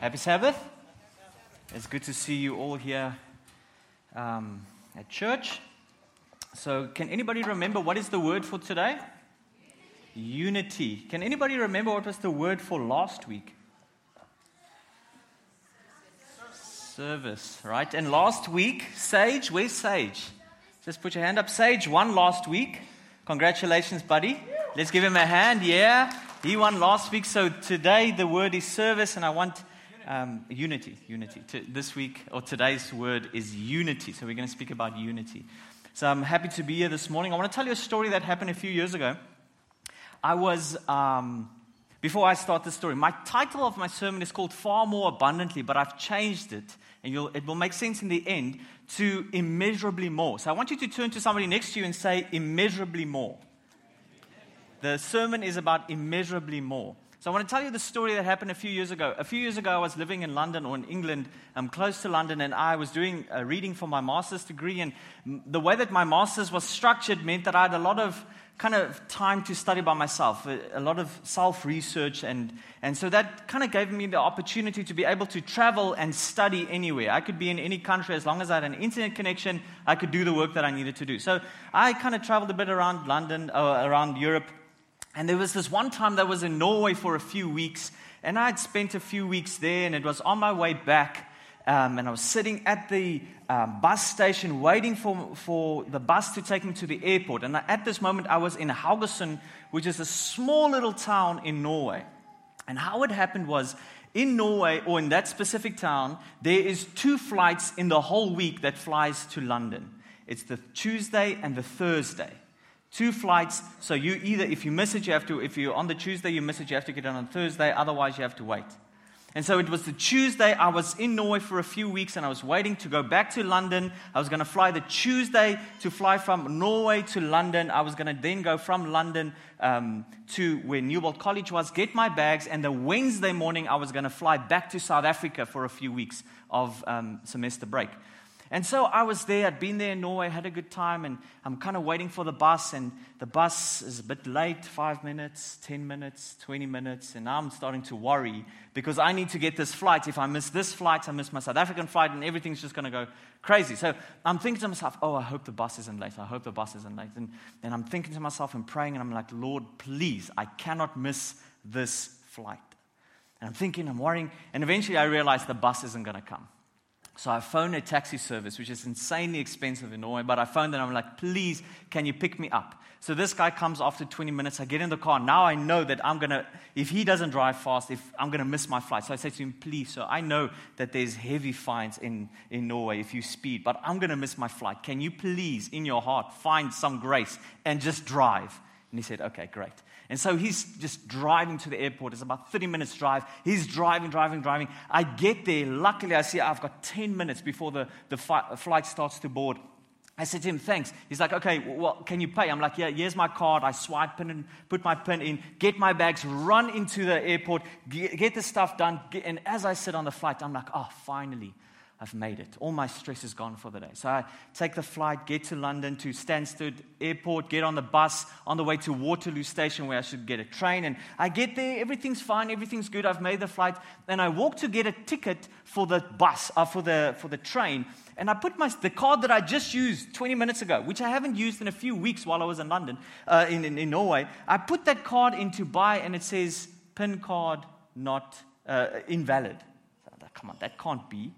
Happy Sabbath. It's good to see you all here um, at church. So, can anybody remember what is the word for today? Unity. Can anybody remember what was the word for last week? Service, right? And last week, Sage, where's Sage? Just put your hand up. Sage won last week. Congratulations, buddy. Let's give him a hand. Yeah, he won last week. So today the word is service, and I want um, unity. Unity. To, this week or today's word is unity. So we're going to speak about unity. So I'm happy to be here this morning. I want to tell you a story that happened a few years ago. I was. Um, before I start the story, my title of my sermon is called Far More Abundantly, but I've changed it, and it will make sense in the end, to immeasurably more. So I want you to turn to somebody next to you and say, immeasurably more. The sermon is about immeasurably more. So I want to tell you the story that happened a few years ago. A few years ago, I was living in London or in England, um, close to London, and I was doing a reading for my master's degree. And the way that my master's was structured meant that I had a lot of kind of time to study by myself, a, lot of self research. And, and so that kind of gave me the opportunity to be able to travel and study anywhere. I could be in any country as long as I had an internet connection, I could do the work that I needed to do. So I kind of traveled a bit around London, uh, around Europe. And there was this one time that was in Norway for a few weeks. And I had spent a few weeks there, and it was on my way back. Um, and I was sitting at the um, bus station waiting for, for the bus to take me to the airport. And at this moment, I was in Haugesund, which is a small little town in Norway. And how it happened was in Norway, or in that specific town, there is two flights in the whole week that flies to London. It's the Tuesday and the Thursday. Two flights, so you either, if you miss it, you have to, if you're on the Tuesday, you miss it, you have to get it on Thursday, otherwise, you have to wait. And so it was the Tuesday. I was in Norway for a few weeks and I was waiting to go back to London. I was going to fly the Tuesday to fly from Norway to London. I was going to then go from London um, to where Newbold College was, get my bags, and the Wednesday morning I was going to fly back to South Africa for a few weeks of um, semester break. And so I was there, I'd been there in Norway, had a good time, and I'm kind of waiting for the bus, and the bus is a bit late five minutes, 10 minutes, 20 minutes, and now I'm starting to worry because I need to get this flight. If I miss this flight, I miss my South African flight, and everything's just going to go crazy. So I'm thinking to myself, oh, I hope the bus isn't late. I hope the bus isn't late. And, and I'm thinking to myself and praying, and I'm like, Lord, please, I cannot miss this flight. And I'm thinking, I'm worrying, and eventually I realize the bus isn't going to come. So I phoned a taxi service, which is insanely expensive in Norway, but I phoned them. I'm like, please, can you pick me up? So this guy comes after 20 minutes. I get in the car. Now I know that I'm going to, if he doesn't drive fast, if I'm going to miss my flight. So I say to him, please, so I know that there's heavy fines in, in Norway if you speed, but I'm going to miss my flight. Can you please, in your heart, find some grace and just drive? And he said, okay, great. And so he's just driving to the airport. It's about 30 minutes drive. He's driving, driving, driving. I get there. Luckily, I see I've got 10 minutes before the, the fi- flight starts to board. I said to him, thanks. He's like, okay, well, can you pay? I'm like, yeah, here's my card. I swipe pin and put my pin in, get my bags, run into the airport, get, get the stuff done. Get, and as I sit on the flight, I'm like, oh, finally. I've made it. All my stress is gone for the day. So I take the flight, get to London, to Stansted Airport, get on the bus on the way to Waterloo Station where I should get a train. And I get there, everything's fine, everything's good. I've made the flight. And I walk to get a ticket for the bus, uh, for, the, for the train. And I put my, the card that I just used 20 minutes ago, which I haven't used in a few weeks while I was in London, uh, in, in, in, Norway. I put that card into buy and it says PIN card not uh, invalid. Come on, that can't be.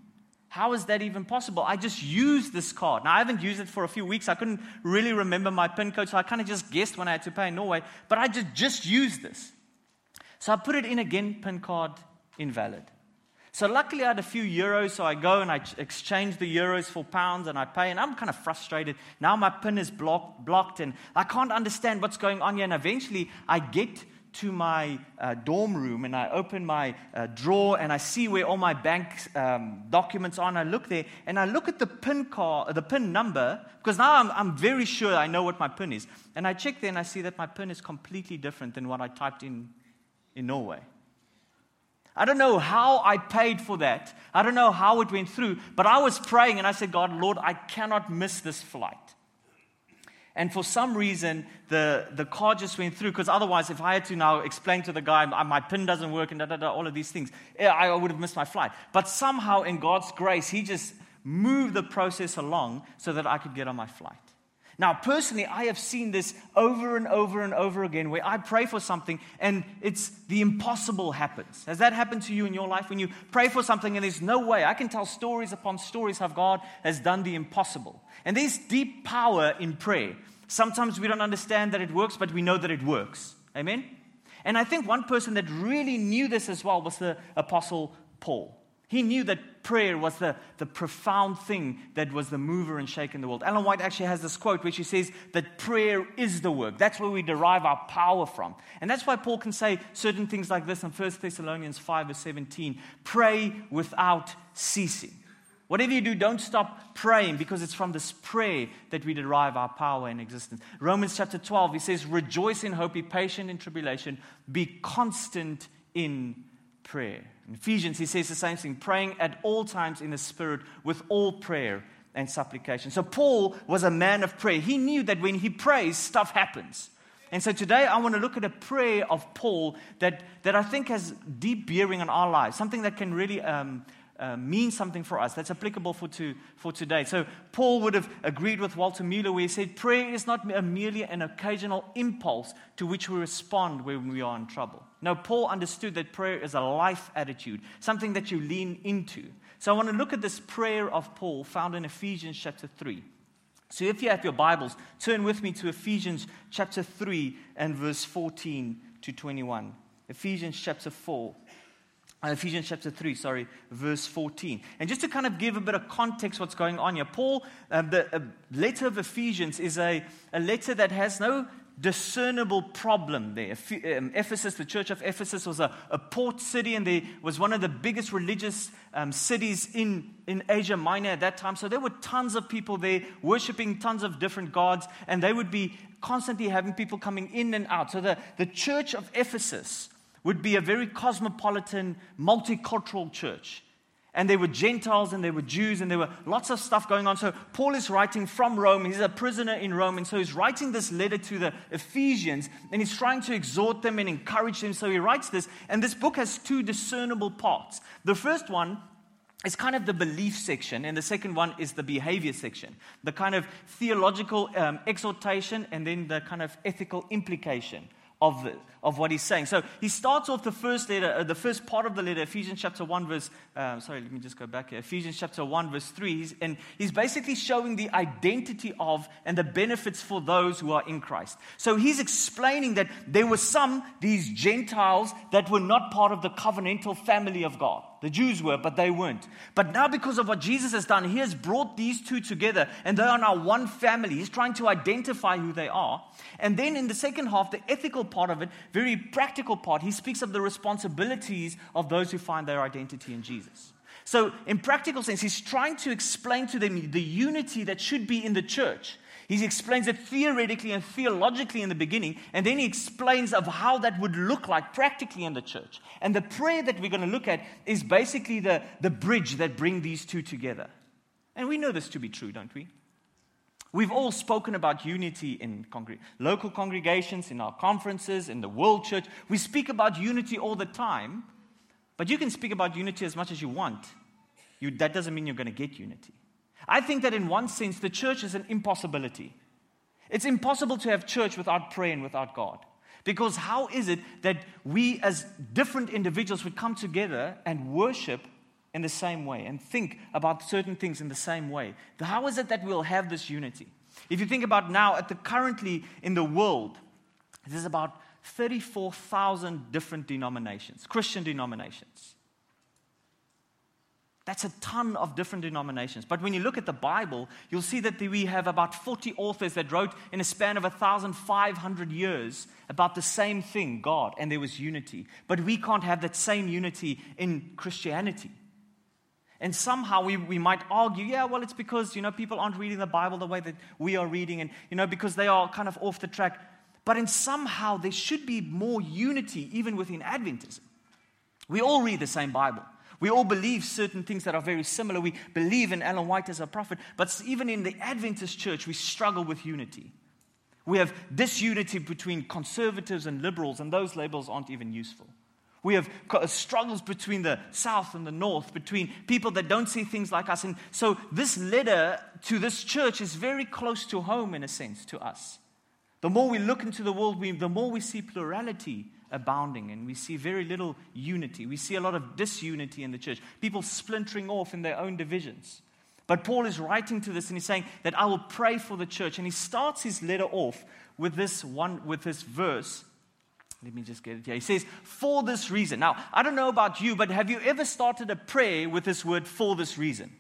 How is that even possible? I just used this card. Now, I haven't used it for a few weeks. I couldn't really remember my PIN code, so I kind of just guessed when I had to pay in Norway, but I just, just used this. So I put it in again, PIN card invalid. So luckily, I had a few euros, so I go and I exchange the euros for pounds and I pay, and I'm kind of frustrated. Now my PIN is blocked, blocked and I can't understand what's going on here. And eventually, I get to my uh, dorm room and I open my uh, drawer and I see where all my bank um, documents are. And I look there and I look at the PIN card, the PIN number, because now I'm, I'm very sure I know what my PIN is. And I check there and I see that my PIN is completely different than what I typed in in Norway. I don't know how I paid for that. I don't know how it went through, but I was praying and I said, God, Lord, I cannot miss this flight. And for some reason, the, the card just went through, because otherwise, if I had to now explain to the guy, my pin doesn't work and da, da, da, all of these things, eh, I would have missed my flight. But somehow, in God's grace, He just moved the process along so that I could get on my flight. Now, personally, I have seen this over and over and over again where I pray for something and it's the impossible happens. Has that happened to you in your life when you pray for something and there's no way? I can tell stories upon stories how God has done the impossible. And there's deep power in prayer. Sometimes we don't understand that it works, but we know that it works. Amen? And I think one person that really knew this as well was the Apostle Paul. He knew that prayer was the, the profound thing that was the mover and shaker in the world. Ellen White actually has this quote which she says that prayer is the work. That's where we derive our power from. And that's why Paul can say certain things like this in 1 Thessalonians 5 verse 17 pray without ceasing. Whatever you do, don't stop praying because it's from this prayer that we derive our power and existence. Romans chapter 12, he says, Rejoice in hope, be patient in tribulation, be constant in prayer. In Ephesians, he says the same thing praying at all times in the Spirit with all prayer and supplication. So, Paul was a man of prayer. He knew that when he prays, stuff happens. And so today I want to look at a prayer of Paul that, that I think has deep bearing on our lives, something that can really um, uh, mean something for us that's applicable for, to, for today. So, Paul would have agreed with Walter Mueller where he said, Prayer is not merely an occasional impulse to which we respond when we are in trouble. No, Paul understood that prayer is a life attitude, something that you lean into. So, I want to look at this prayer of Paul found in Ephesians chapter 3. So, if you have your Bibles, turn with me to Ephesians chapter 3 and verse 14 to 21. Ephesians chapter 4 uh, Ephesians chapter 3, sorry, verse 14. And just to kind of give a bit of context what's going on here, Paul, uh, the uh, letter of Ephesians is a, a letter that has no discernible problem there. Um, Ephesus, the church of Ephesus, was a, a, port city and they was one of the biggest religious um, cities in, in Asia Minor at that time. So there were tons of people there worshiping tons of different gods, and they would be constantly having people coming in and out. So the, the church of Ephesus would be a very cosmopolitan, multicultural church. And there were Gentiles and there were Jews and there were lots of stuff going on. So Paul is writing from Rome. He's a prisoner in Rome. And so he's writing this letter to the Ephesians and he's trying to exhort them and encourage them. So he writes this. And this book has two discernible parts. The first one is kind of the belief section, and the second one is the behavior section. The kind of theological um, exhortation and then the kind of ethical implication of, the, of what he's saying. So he starts off the first letter, uh, the first part of the letter, Ephesians chapter 1, verse, uh, sorry, let me just go back here. Ephesians chapter 1, verse 3. He's, and he's basically showing the identity of and the benefits for those who are in Christ. So he's explaining that there were some, these Gentiles, that were not part of the covenantal family of God. The Jews were, but they weren't. But now, because of what Jesus has done, He has brought these two together, and they are now one family. He's trying to identify who they are. And then in the second half, the ethical part of it, very practical part, He speaks of the responsibilities of those who find their identity in Jesus. So, in practical sense, He's trying to explain to them the unity that should be in the church. He explains it theoretically and theologically in the beginning, and then he explains of how that would look like practically in the church. And the prayer that we're going to look at is basically the, the bridge that bring these two together. And we know this to be true, don't we? We've all spoken about unity in local congregations, in our conferences, in the world church. We speak about unity all the time, but you can speak about unity as much as you want. You, that doesn't mean you're going to get unity. I think that in one sense, the church is an impossibility. It's impossible to have church without prayer and without God. Because how is it that we as different individuals would come together and worship in the same way and think about certain things in the same way? How is it that we'll have this unity? If you think about now, at the currently in the world, there's about 34,000 different denominations, Christian denominations. That's a ton of different denominations. But when you look at the Bible, you'll see that we have about 40 authors that wrote in a span of 1,500 years about the same thing, God, and there was unity. But we can't have that same unity in Christianity. And somehow we, we might argue, yeah, well, it's because, you know, people aren't reading the Bible the way that we are reading, and, you know, because they are kind of off the track. But in somehow there should be more unity even within Adventism. We all read the same Bible. We all believe certain things that are very similar. We believe in Ellen White as a prophet, but even in the Adventist church, we struggle with unity. We have disunity between conservatives and liberals, and those labels aren't even useful. We have uh, struggles between the South and the North, between people that don't see things like us. And so, this letter to this church is very close to home, in a sense, to us. The more we look into the world, we, the more we see plurality abounding, and we see very little unity. We see a lot of disunity in the church, people splintering off in their own divisions. But Paul is writing to this and he's saying that I will pray for the church. And he starts his letter off with this one, with this verse. Let me just get it here. He says, for this reason. Now, I don't know about you, but have you ever started a prayer with this word, for this reason?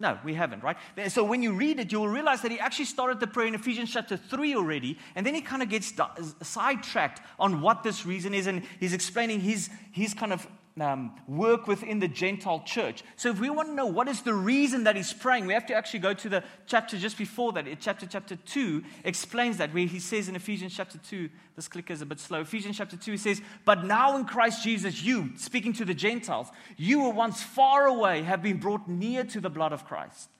No, we haven't, right? So when you read it, you'll realize that he actually started the prayer in Ephesians chapter 3 already, and then he kind of gets sidetracked on what this reason is, and he's explaining his, his kind of um, work within the Gentile church. So, if we want to know what is the reason that he's praying, we have to actually go to the chapter just before that. Chapter chapter 2 explains that, where he says in Ephesians chapter 2, this clicker is a bit slow. Ephesians chapter 2, he says, But now in Christ Jesus, you, speaking to the Gentiles, you were once far away, have been brought near to the blood of Christ,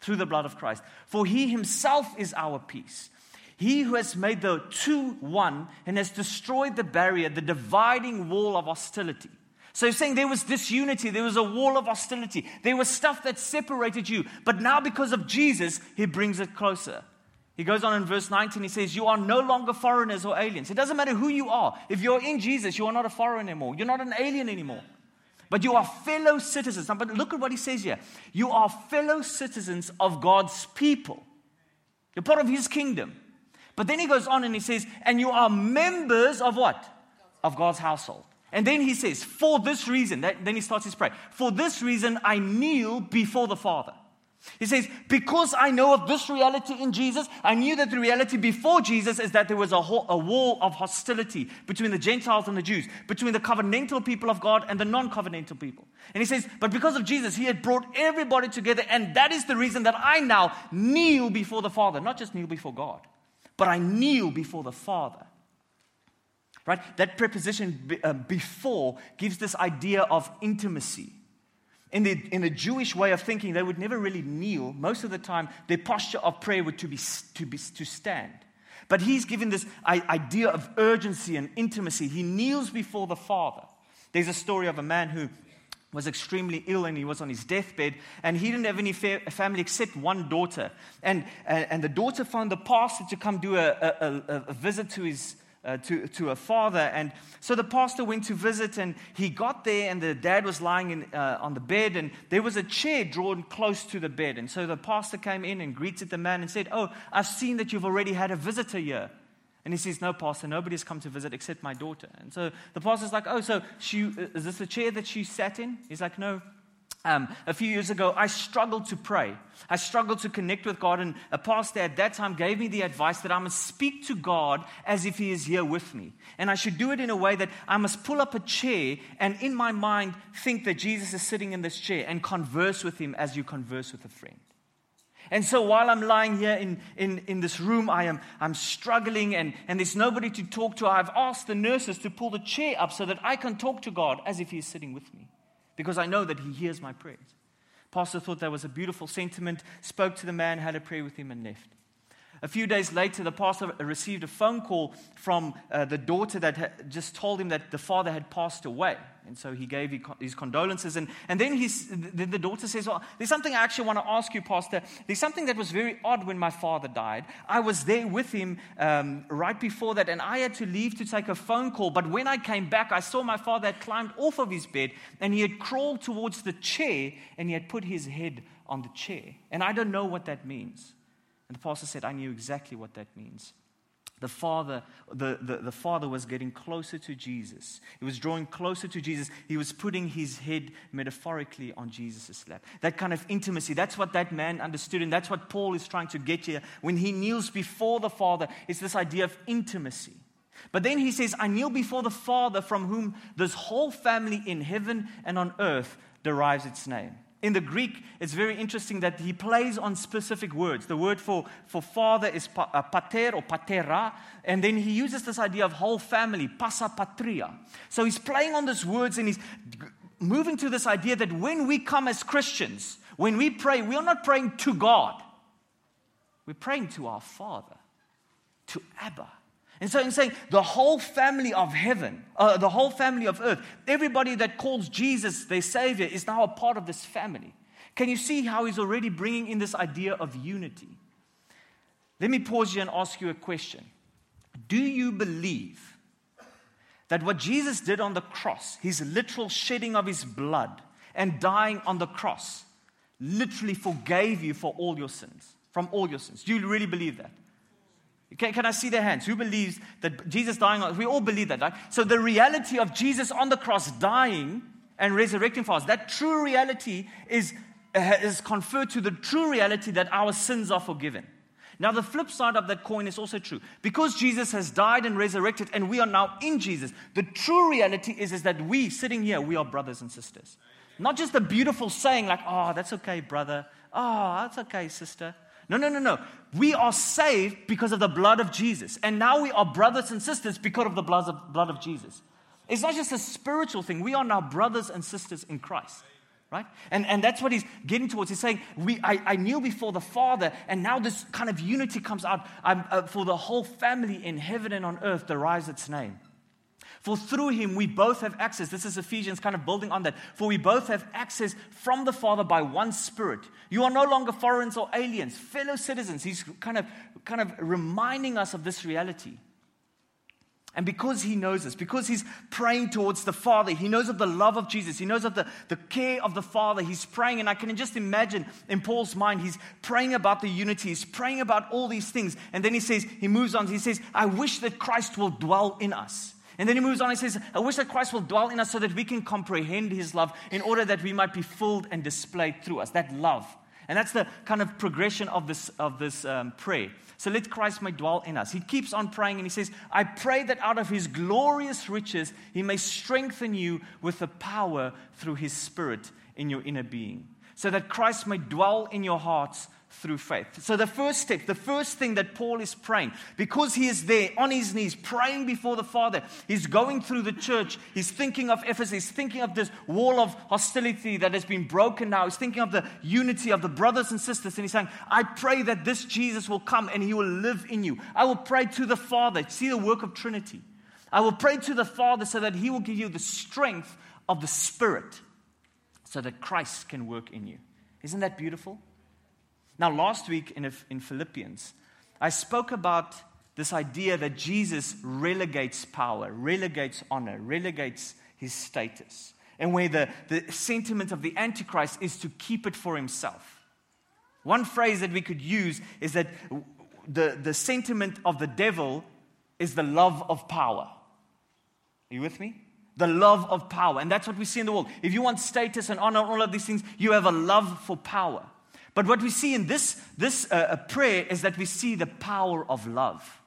through the blood of Christ. For he himself is our peace. He who has made the two one and has destroyed the barrier, the dividing wall of hostility so he's saying there was disunity, there was a wall of hostility, there was stuff that separated you. But now, because of Jesus, he brings it closer. He goes on in verse 19, he says, You are no longer foreigners or aliens. It doesn't matter who you are. If you're in Jesus, you are not a foreigner anymore. You're not an alien anymore. But you are fellow citizens. But look at what he says here. You are fellow citizens of God's people. You're part of his kingdom. But then he goes on and he says, And you are members of what? Of God's household. And then he says, For this reason, that, then he starts his prayer. For this reason, I kneel before the Father. He says, Because I know of this reality in Jesus, I knew that the reality before Jesus is that there was a, whole, a wall of hostility between the Gentiles and the Jews, between the covenantal people of God and the non covenantal people. And he says, But because of Jesus, he had brought everybody together, and that is the reason that I now kneel before the Father. Not just kneel before God, but I kneel before the Father. Right? That preposition be, uh, before gives this idea of intimacy. In the, in the Jewish way of thinking, they would never really kneel. Most of the time, their posture of prayer would to be to, be, to stand. But he's given this idea of urgency and intimacy. He kneels before the Father. There's a story of a man who was extremely ill and he was on his deathbed and he didn't have any fa- family except one daughter and, and, and, the daughter found the pastor to come do a, a, a, a visit to his, uh, to, to a father. And so the pastor went to visit, and he got there, and the dad was lying in, uh, on the bed, and there was a chair drawn close to the bed. And so the pastor came in and greeted the man and said, Oh, I've seen that you've already had a visitor here. And he says, No, Pastor, nobody's come to visit except my daughter. And so the pastor's like, Oh, so she, is this the chair that she sat in? He's like, No, um, a few years ago, I struggled to pray. I struggled to connect with God, and a pastor at that time gave me the advice that I must speak to God as if He is here with me. And I should do it in a way that I must pull up a chair and in my mind think that Jesus is sitting in this chair and converse with Him as you converse with a friend. And so while I'm lying here in, in, in this room, I am I'm struggling and, and there's nobody to talk to. I've asked the nurses to pull the chair up so that I can talk to God as if He's sitting with me because I know that he hears my prayers. Pastor thought that was a beautiful sentiment, spoke to the man, had a prayer with him, and left. A few days later, the pastor received a phone call from uh, the daughter that just told him that the father had passed away. And so he gave his condolences. And, and then the, the daughter says, Well, there's something I actually want to ask you, Pastor. There's something that was very odd when my father died. I was there with him um, right before that, and I had to leave to take a phone call. But when I came back, I saw my father had climbed off of his bed and he had crawled towards the chair and he had put his head on the chair. And I don't know what that means. And the pastor said, I knew exactly what that means. The father, the, the, the, father was getting closer to Jesus. He was drawing closer to Jesus. He was putting his head metaphorically on Jesus' lap. That kind of intimacy, that's what that man understood. And that's what Paul is trying to get here. When he kneels before the Father, it's this idea of intimacy. But then he says, I kneel before the Father from whom this whole family in heaven and on earth derives its name. In the Greek, it's very interesting that he plays on specific words. The word for, for father is uh, pater or patera, and then he uses this idea of whole family, pasa patria. So he's playing on these words and he's moving to this idea that when we come as Christians, when we pray, we are not praying to God, we're praying to our Father. to Abba. And so, in saying the whole family of heaven, uh, the whole family of earth, everybody that calls Jesus their Savior is now a part of this family. Can you see how he's already bringing in this idea of unity? Let me pause here and ask you a question. Do you believe that what Jesus did on the cross, his literal shedding of his blood and dying on the cross, literally forgave you for all your sins, from all your sins? Do you really believe that? Can, can I see their hands? Who believes that Jesus dying we all believe that, right? So the reality of Jesus on the cross dying and resurrecting for us, that true reality is, uh, is conferred to the true reality that our sins are forgiven. Now, the flip side of that coin is also true. Because Jesus has died and resurrected and we are now in Jesus, the true reality is, is that we, sitting here, we are brothers and sisters. Not just a beautiful saying like, oh, that's okay, brother. Oh, that's okay, sister. No, no, no, no. We are saved because of the blood of Jesus. And now we are brothers and sisters because of the blood of, blood of Jesus. It's not just a spiritual thing. We are now brothers and sisters in Christ. Right? And, and that's what he's getting towards. He's saying, we, I, I kneel before the Father, and now this kind of unity comes out uh, for the whole family in heaven and on earth derives its name. For through him we both have access. This is Ephesians kind of building on that. For we both have access from the Father by one Spirit. You are no longer foreigners or aliens, fellow citizens. He's kind of, kind of reminding us of this reality. And because he knows this, because he's praying towards the Father, he knows of the love of Jesus, he knows of the, the care of the Father, he's praying. And I can just imagine in Paul's mind, he's praying about the unity, he's praying about all these things. And then he says, he moves on, he says, I wish that Christ will dwell in us. And then he moves on and says, I wish that Christ will dwell in us so that we can comprehend his love in order that we might be filled and displayed through us. That love. And that's the kind of progression of this, of this um, prayer. So let Christ may dwell in us. He keeps on praying and he says, I pray that out of his glorious riches he may strengthen you with the power through his spirit in your inner being, so that Christ may dwell in your hearts through faith. So, the first step, the first thing that Paul is praying, because he is there on his knees praying before the Father, he's going through the church, he's thinking of Ephesus, he's thinking of this wall of hostility that has been broken now, he's thinking of the unity of the brothers and sisters, and he's saying, I pray that this Jesus will come and he will live in you. I will pray to the Father, see the work of Trinity. I will pray to the Father so that he will give you the strength of the Spirit so that Christ can work in you. Isn't that beautiful? Now, last week in, in Philippians, I spoke about this idea that Jesus relegates power, relegates honor, relegates his status, and where the, the sentiment of the Antichrist is to keep it for himself. One phrase that we could use is that the, the sentiment of the devil is the love of power. Are you with me? The love of power. And that's what we see in the world. If you want status and honor, all of these things, you have a love for power. But what we see in this, this uh, uh, prayer is that we see the power of love.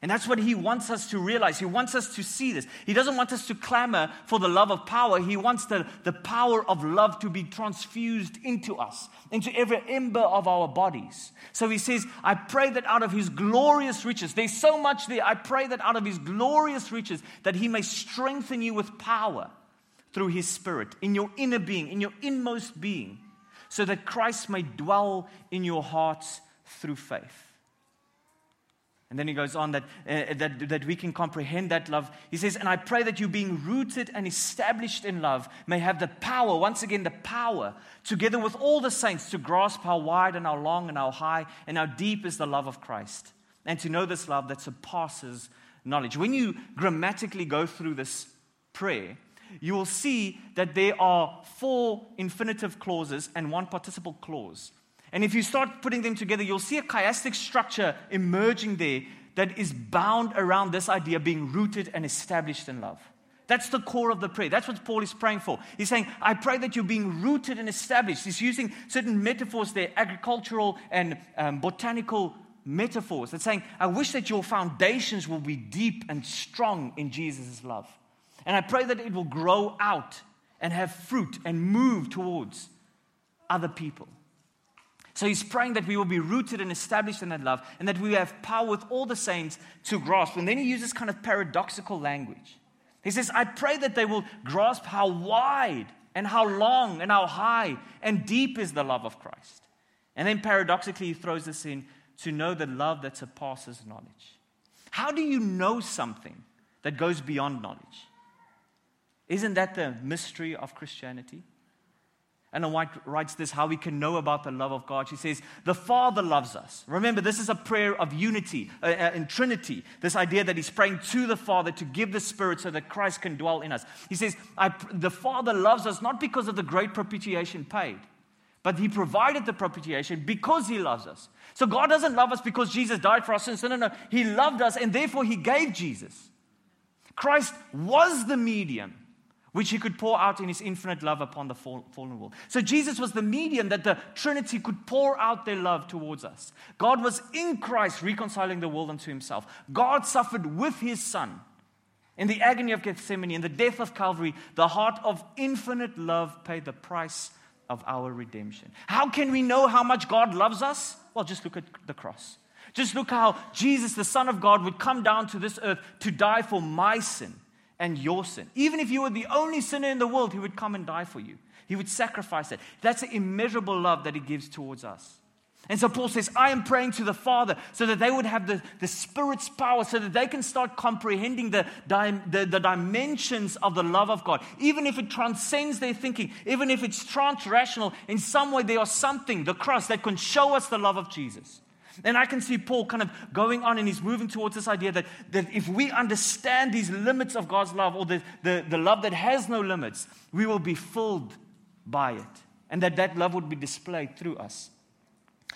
And that's what he wants us to realize. He wants us to see this. He doesn't want us to clamor for the love of power. He wants the, the power of love to be transfused into us, into every ember of our bodies. So he says, I pray that out of his glorious riches, there's so much there. I pray that out of his glorious riches, that he may strengthen you with power through his spirit in your inner being, in your inmost being so that Christ may dwell in your hearts through faith. And then he goes on that, uh, that, that we can comprehend that love. He says, And I pray that you, being rooted and established in love, may have the power, once again, the power, together with all the saints, to grasp how wide and how long and how high and how deep is the love of Christ, and to know this love that surpasses knowledge. When you grammatically go through this prayer, you will see that there are four infinitive clauses and one participle clause. And if you start putting them together, you'll see a chiastic structure emerging there that is bound around this idea being rooted and established in love. That's the core of the prayer. That's what Paul is praying for. He's saying, I pray that you're being rooted and established. He's using certain metaphors there, agricultural and um, botanical metaphors. That's saying, I wish that your foundations will be deep and strong in Jesus' love. And I pray that it will grow out and have fruit and move towards other people. So he's praying that we will be rooted and established in that love and that we have power with all the saints to grasp. And then he uses kind of paradoxical language. He says, I pray that they will grasp how wide and how long and how high and deep is the love of Christ. And then paradoxically, he throws this in to know the love that surpasses knowledge. How do you know something that goes beyond knowledge? Isn't that the mystery of Christianity? Ellen White writes this how we can know about the love of God. She says, The Father loves us. Remember, this is a prayer of unity uh, uh, in Trinity. This idea that He's praying to the Father to give the Spirit so that Christ can dwell in us. He says, The Father loves us not because of the great propitiation paid, but He provided the propitiation because He loves us. So God doesn't love us because Jesus died for sins. No, no, no. He loved us and therefore He gave Jesus. Christ was the medium which he could pour out in his infinite love upon the fallen world. So Jesus was the medium that the Trinity could pour out their love towards us. God was in Christ reconciling the world unto himself. God suffered with his Son. In the agony of Gethsemane, in the death of Calvary, the heart of infinite love paid the price of our redemption. How can we know how much God loves us? Well, just look at the cross. Just look how Jesus, the Son of God, would come down to this earth to die for my sin and your sin. Even if you were the only sinner in the world, He would come and die for you. He would sacrifice it. That's the immeasurable love that He gives towards us. And so Paul says, I am praying to the Father so that they would have the, the Spirit's power, so that they can start comprehending the, the, the dimensions of the love of God. Even if it transcends their thinking, even if it's trans rational, in some way there is something, the cross, that can show us the love of Jesus. And I can see Paul kind of going on and he's moving towards this idea that, that if we understand these limits of God's love or the, the, the love that has no limits, we will be filled by it. And that that love would be displayed through us.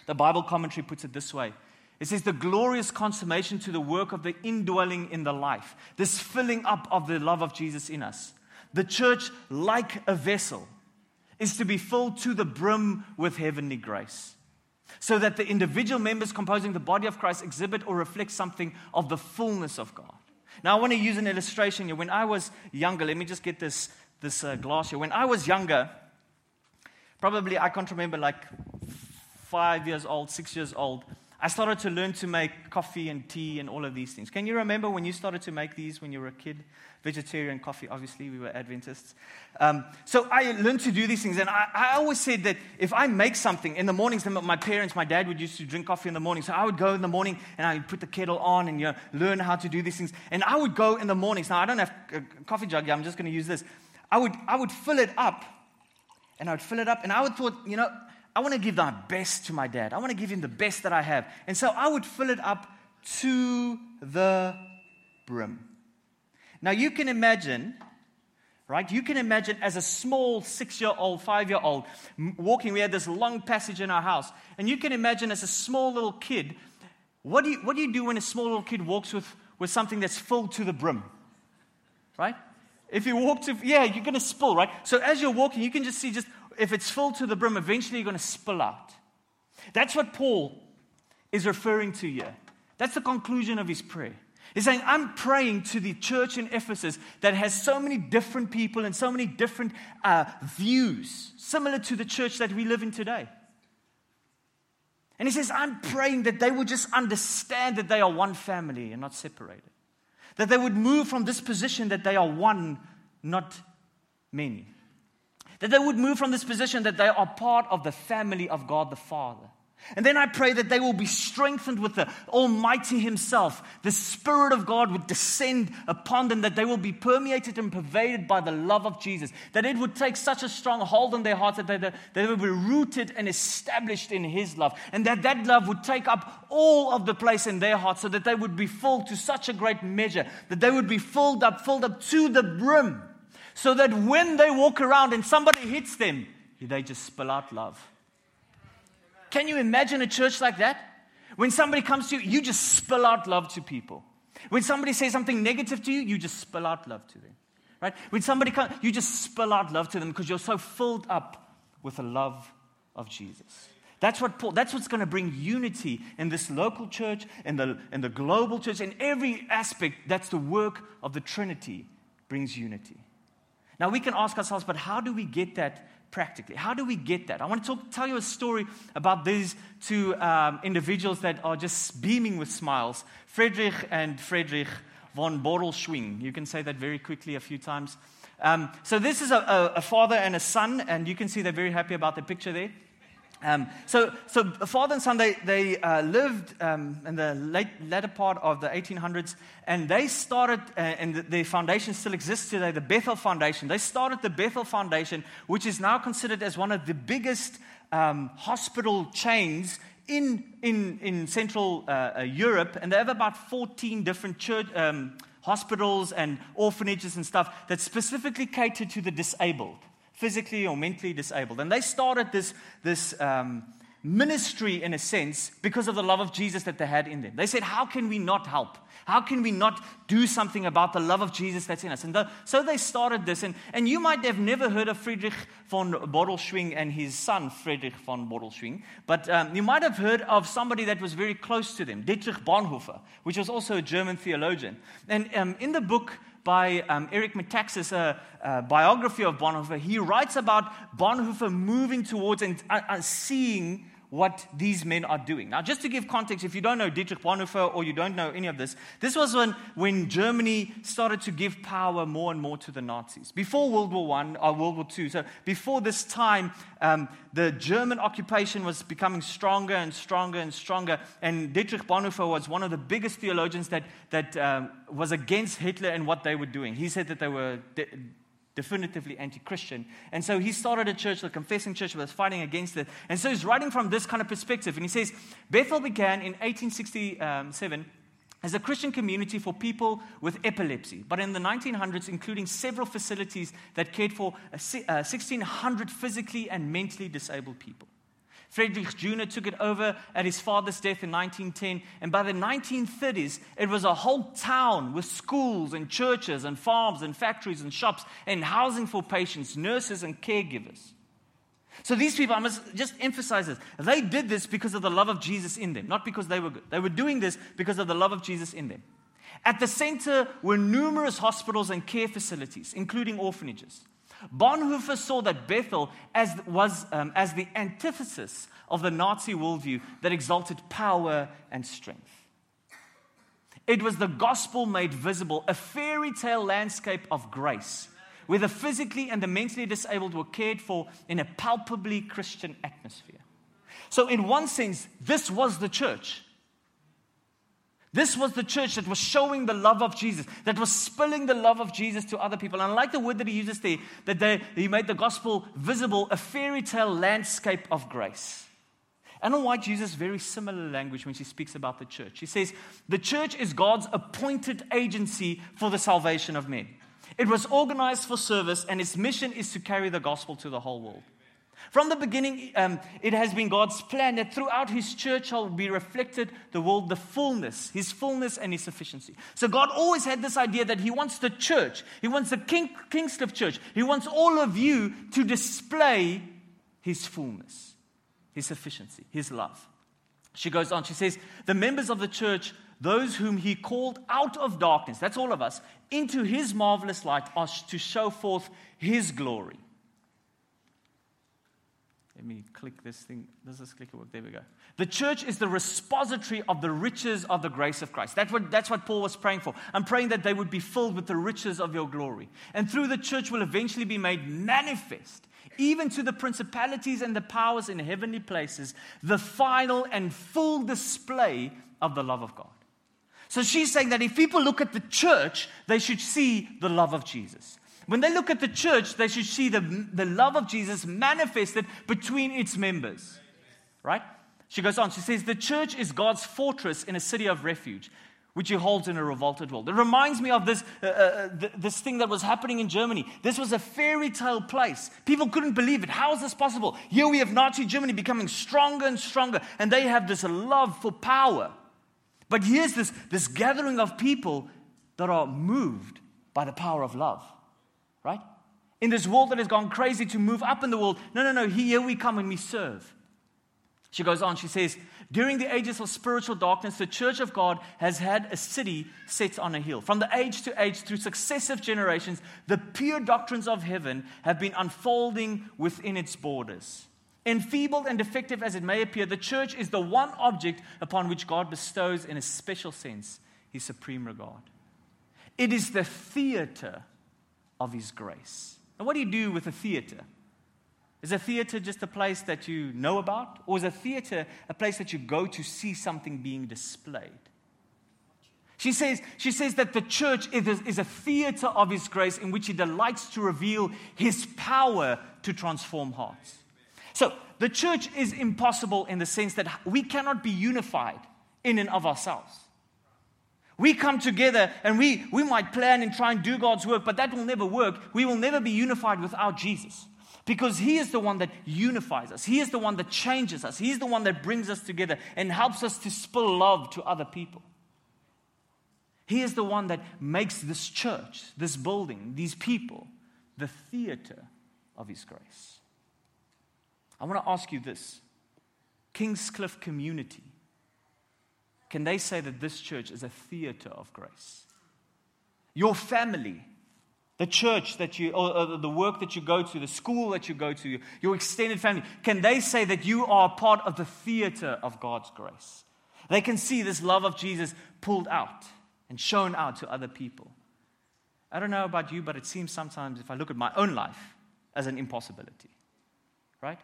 The Bible commentary puts it this way it says, the glorious consummation to the work of the indwelling in the life, this filling up of the love of Jesus in us. The church, like a vessel, is to be filled to the brim with heavenly grace so that the individual members composing the body of Christ exhibit or reflect something of the fullness of God. Now, I want to use an illustration here. When I was younger, let me just get this, this uh, glass here. When I was younger, probably I can't remember, like five years old, six years old, I started to learn to make coffee and tea and all of these things. Can you remember when you started to make these when you were a kid? Vegetarian coffee, obviously, we were Adventists. Um, so I learned to do these things. And I, I, always said that if I make something in the mornings, my parents, my dad would used to drink coffee in the morning. So I would go in the morning and I would put the kettle on and you know, learn how to do these things. And I would go in the mornings. Now, I don't have a coffee jug here, I'm just going to use this. I would, I would fill it up and I would fill it up. And I would thought, you know, I want to give my best to my dad. I want to give him the best that I have. And so I would fill it up to the brim. Now you can imagine, right? You can imagine as a small six year old, five year old walking. We had this long passage in our house. And you can imagine as a small little kid, what do you, what do, you do when a small little kid walks with, with something that's filled to the brim? Right? If you walk to, yeah, you're going to spill, right? So as you're walking, you can just see just if it's full to the brim, eventually you're going to spill out. That's what Paul is referring to here. That's the conclusion of his prayer. He's saying, I'm praying to the church in Ephesus that has so many different people and so many different uh, views, similar to the church that we live in today. And he says, I'm praying that they would just understand that they are one family and not separated. That they would move from this position that they are one, not many. That they would move from this position that they are part of the family of God the Father. And then I pray that they will be strengthened with the Almighty Himself. The Spirit of God would descend upon them, that they will be permeated and pervaded by the love of Jesus. That it would take such a strong hold on their hearts that they, that they would be rooted and established in His love. And that that love would take up all of the place in their hearts so that they would be full to such a great measure, that they would be filled up, filled up to the brim so that when they walk around and somebody hits them, they just spill out love. Can you imagine a church like that? When somebody comes to you, you just spill out love to people. When somebody says something negative to you, you just spill out love to them. Right? When somebody comes, you just spill out love to them because you're so filled up with the love of Jesus. That's what Paul, that's what's going to bring unity in this local church, in the, in the global church, in every aspect. That's the work of the Trinity, brings unity. Now we can ask ourselves, but how do we get that practically? How do we get that? I want to talk, tell you a story about these two um, individuals that are just beaming with smiles Friedrich and Friedrich von Bodelschwingh. You can say that very quickly a few times. Um, so, this is a, a, a, father and a son, and you can see they're very happy about the picture there. Um, so, so father and son, they, they uh, lived um, in the late, latter part of the 1800s, and they started, uh, and the, the, foundation still exists today, the Bethel Foundation. They started the Bethel Foundation, which is now considered as one of the biggest um, hospital chains in, in, in Central uh, uh Europe, and they have about 14 different church, um, hospitals and orphanages and stuff that specifically cater to the disabled physically or mentally disabled. And they started this, this um, ministry, in a sense, because of the love of Jesus that they had in them. They said, How can we not help? How can we not do something about the love of Jesus that's in us? And the, so they started this. And, and you might have never heard of Friedrich von Bodelschwingh and his son, Friedrich von Bodelschwingh, but um, you might have heard of somebody that was very close to them, Dietrich Bonhoeffer, which was also a German theologian. And um, in the book, by um, Eric Metaxas, a, a, biography of Bonhoeffer, he writes about Bonhoeffer moving towards and uh, uh, seeing what these men are doing. Now, just to give context, if you don't know Dietrich Bonhoeffer or you don't know any of this, this was when, when Germany started to give power more and more to the Nazis. Before World War I or World War II, so before this time, um, the German occupation was becoming stronger and stronger and stronger. And Dietrich Bonhoeffer was one of the biggest theologians that, that um, was against Hitler and what they were doing. He said that they were. De- definitively anti Christian. And so he started a church, the confessing church, was fighting against it. And so he's writing from this kind of perspective. And he says Bethel began in 1867 as a Christian community for people with epilepsy, but in the 1900s, including several facilities that cared for 1,600 uh, physically and mentally disabled people. Friedrich Jr. took it over at his father's death in 1910. And by the 1930s, it was a whole town with schools and churches and farms and factories and shops and housing for patients, nurses, and caregivers. So these people, I must just emphasize this. They did this because of the love of Jesus in them, not because they were good. They were doing this because of the love of Jesus in them. At the center were numerous hospitals and care facilities, including orphanages. Bonhoeffer saw that Bethel as, was um, as the antithesis of the Nazi worldview that exalted power and strength. It was the gospel made visible, a fairy tale landscape of grace, where the physically and the mentally disabled were cared for in a palpably Christian atmosphere. So, in one sense, this was the church. This was the church that was showing the love of Jesus, that was spilling the love of Jesus to other people. And I like the word that he uses there, that they, he made the gospel visible, a fairy tale landscape of grace. Ellen White uses very similar language when she speaks about the church. She says, The church is God's appointed agency for the salvation of men. It was organized for service, and its mission is to carry the gospel to the whole world. From the beginning, um, it has been God's plan that throughout His church shall be reflected the world, the fullness, His fullness and His sufficiency. So God always had this idea that He wants the church, He wants the King, church, He wants all of you to display His fullness, His sufficiency, His love. She goes on, she says, The members of the church, those whom He called out of darkness, that's all of us, into His marvelous light, are to show forth His glory. Let me click this thing. Does this clicker work? There we go. The church is the repository of the riches of the grace of Christ. That's what, that's what Paul was praying for. I'm praying that they would be filled with the riches of your glory. And through the church will eventually be made manifest, even to the principalities and the powers in heavenly places, the final and full display of the love of God. So she's saying that if people look at the church, they should see the love of Jesus. When they look at the church, they should see the, the love of Jesus manifested between its members. Right? She goes on, she says, The church is God's fortress in a city of refuge, which he holds in a revolted world. It reminds me of this, uh, uh, th- this thing that was happening in Germany. This was a fairy tale place. People couldn't believe it. How is this possible? Here we have Nazi Germany becoming stronger and stronger, and they have this love for power. But here's this, this gathering of people that are moved by the power of love right? In this world that has gone crazy to move up in the world, no, no, no, here we come and we serve. She goes on, she says, During the ages of spiritual darkness, the church of God has had a city set on a hill. From the age to age, through successive generations, the pure doctrines of heaven have been unfolding within its borders. Enfeebled and defective as it may appear, the church is the one object upon which God bestows, in a special sense, his supreme regard. It is the theater of His grace. Now, what do you do with a theater? Is a theater just a place that you know about? Or is a theater a place that you go to see something being displayed? She says, she says that the church is a theater of His grace in which He delights to reveal His power to transform hearts. So the church is impossible in the sense that we cannot be unified in and of ourselves. We come together and we, we might plan and try and do God's work, but that will never work. We will never be unified without Jesus. Because He is the one that unifies us. He is the one that changes us. He is the one that brings us together and helps us to spill love to other people. He is the one that makes this church, this building, these people, the theater of His grace. I want to ask you this Kingscliff community, can they say that this church is a theater of grace? Your family, the church that you, or, or, the work that you go to, the school that you go to, your extended family, can they say that you are part of the theater of God's grace? They can see this love of Jesus pulled out and shown out to other people. I don't know about you, but it seems sometimes if I look at my own life as an impossibility, right?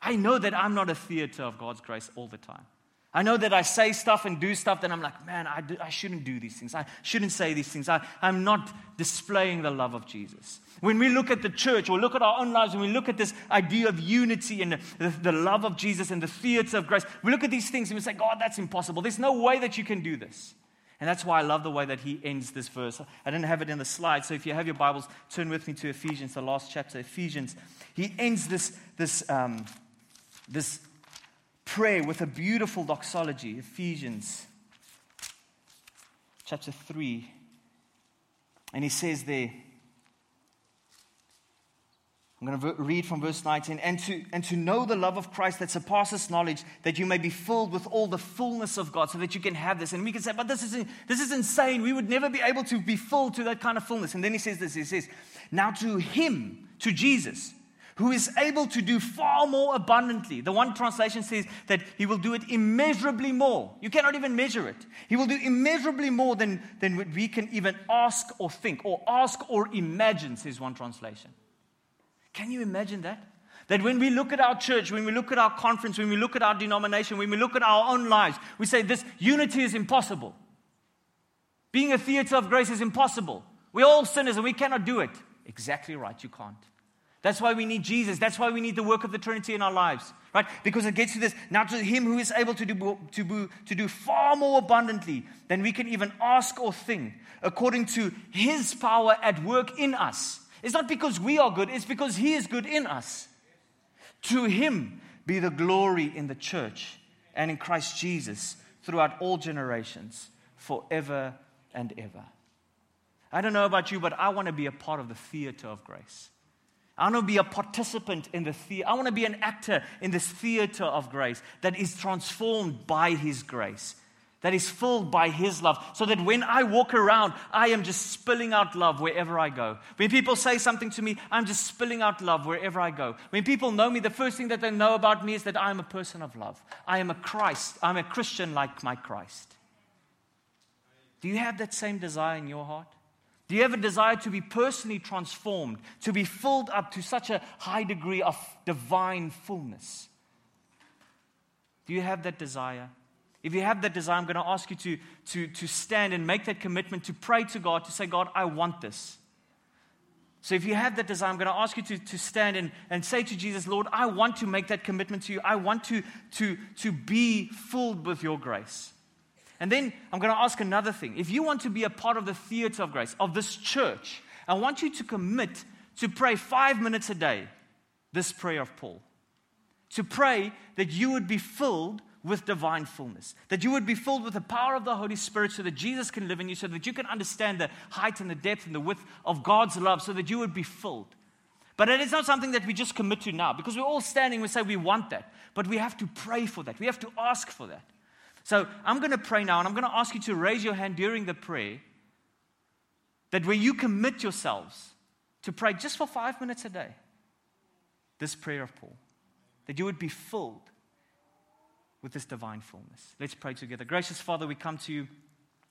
I know that I'm not a theater of God's grace all the time. I know that I say stuff and do stuff that I'm like, man, I, do, I shouldn't do these things. I shouldn't say these things. I, I'm not displaying the love of Jesus. When we look at the church or look at our own lives and we look at this idea of unity and the, the, love of Jesus and the theater of grace, we look at these things and we say, God, that's impossible. There's no way that you can do this. And that's why I love the way that he ends this verse. I didn't have it in the slide, so if you have your Bibles, turn with me to Ephesians, the last chapter, Ephesians. He ends this, this, um, this prayer with a beautiful doxology, Ephesians chapter 3. And he says there, I'm going to read from verse 19. And to, and to know the love of Christ that surpasses knowledge, that you may be filled with all the fullness of God, so that you can have this. And we can say, but this is, this is insane. We would never be able to be full to that kind of fullness. And then he says this He says, Now to him, to Jesus, who is able to do far more abundantly. The one translation says that he will do it immeasurably more. You cannot even measure it. He will do immeasurably more than, than we can even ask or think, or ask or imagine, says one translation. Can you imagine that? That when we look at our church, when we look at our conference, when we look at our denomination, when we look at our own lives, we say this unity is impossible. Being a theater of grace is impossible. We're all sinners and we cannot do it. Exactly right, you can't. That's why we need Jesus. That's why we need the work of the Trinity in our lives, right? Because it gets to this. Now, to Him who is able to do, to, to do far more abundantly than we can even ask or think, according to His power at work in us. It's not because we are good, it's because He is good in us. To Him be the glory in the church and in Christ Jesus throughout all generations, forever and ever. I don't know about you, but I want to be a part of the theater of grace. I want to be a participant in the theater. I want to be an actor in this theater of grace that is transformed by His grace that is filled by His love, so that when I walk around, I am just spilling out love wherever I go. When people say something to me, I'm just spilling out love wherever I go. When people know me, the first thing that they know about me is that I am a person of love. I am a Christ. I'm a Christian like my Christ. Do you have that same desire in your heart? Do you have a desire to be personally transformed, to be filled up to such a high degree of divine fullness? Do you have that desire? If you have that desire, I'm going to ask you to, to, to stand and make that commitment to pray to God, to say, God, I want this. So if you have that desire, I'm going to ask you to, to stand and, and say to Jesus, Lord, I want to make that commitment to you. I want to, to, to be filled with your grace. And then I'm going to ask another thing. If you want to be a part of the theater of grace, of this church, I want you to commit to pray five minutes a day this prayer of Paul. To pray that you would be filled with divine fullness. That you would be filled with the power of the Holy Spirit so that Jesus can live in you, so that you can understand the height and the depth and the width of God's love, so that you would be filled. But it is not something that we just commit to now because we're all standing, we say we want that. But we have to pray for that, we have to ask for that. So I'm going to pray now, and I'm going to ask you to raise your hand during the prayer that where you commit yourselves to pray just for five minutes a day, this prayer of Paul, that you would be filled with this divine fullness. Let's pray together. Gracious Father, we come to you.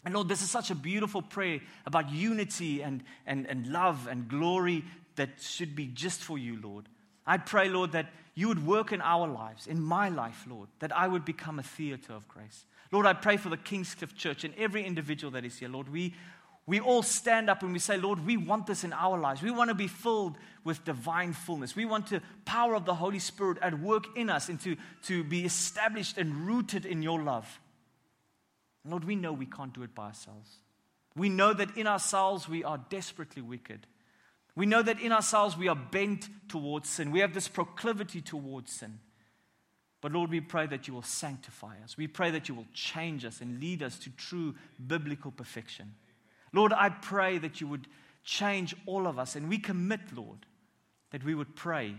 And Lord, this is such a beautiful prayer about unity and, and, and love and glory that should be just for you, Lord. I pray, Lord, that you would work in our lives, in my life, Lord, that I would become a theater of grace. Lord, I pray for the Kingscliff Church and every individual that is here. Lord, we, we all stand up and we say, Lord, we want this in our lives. We want to be filled with divine fullness. We want the power of the Holy Spirit at work in us and to, to be established and rooted in your love. Lord, we know we can't do it by ourselves. We know that in ourselves we are desperately wicked. We know that in ourselves we are bent towards sin. We have this proclivity towards sin. But Lord, we pray that you will sanctify us. We pray that you will change us and lead us to true biblical perfection. Lord, I pray that you would change all of us. And we commit, Lord, that we would pray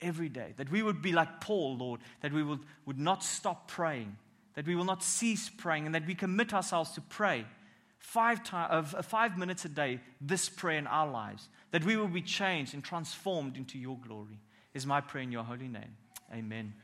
every day, that we would be like Paul, Lord, that we would, would not stop praying, that we will not cease praying, and that we commit ourselves to pray five, time, uh, five minutes a day, this prayer in our lives, that we will be changed and transformed into your glory, is my prayer in your holy name. Amen.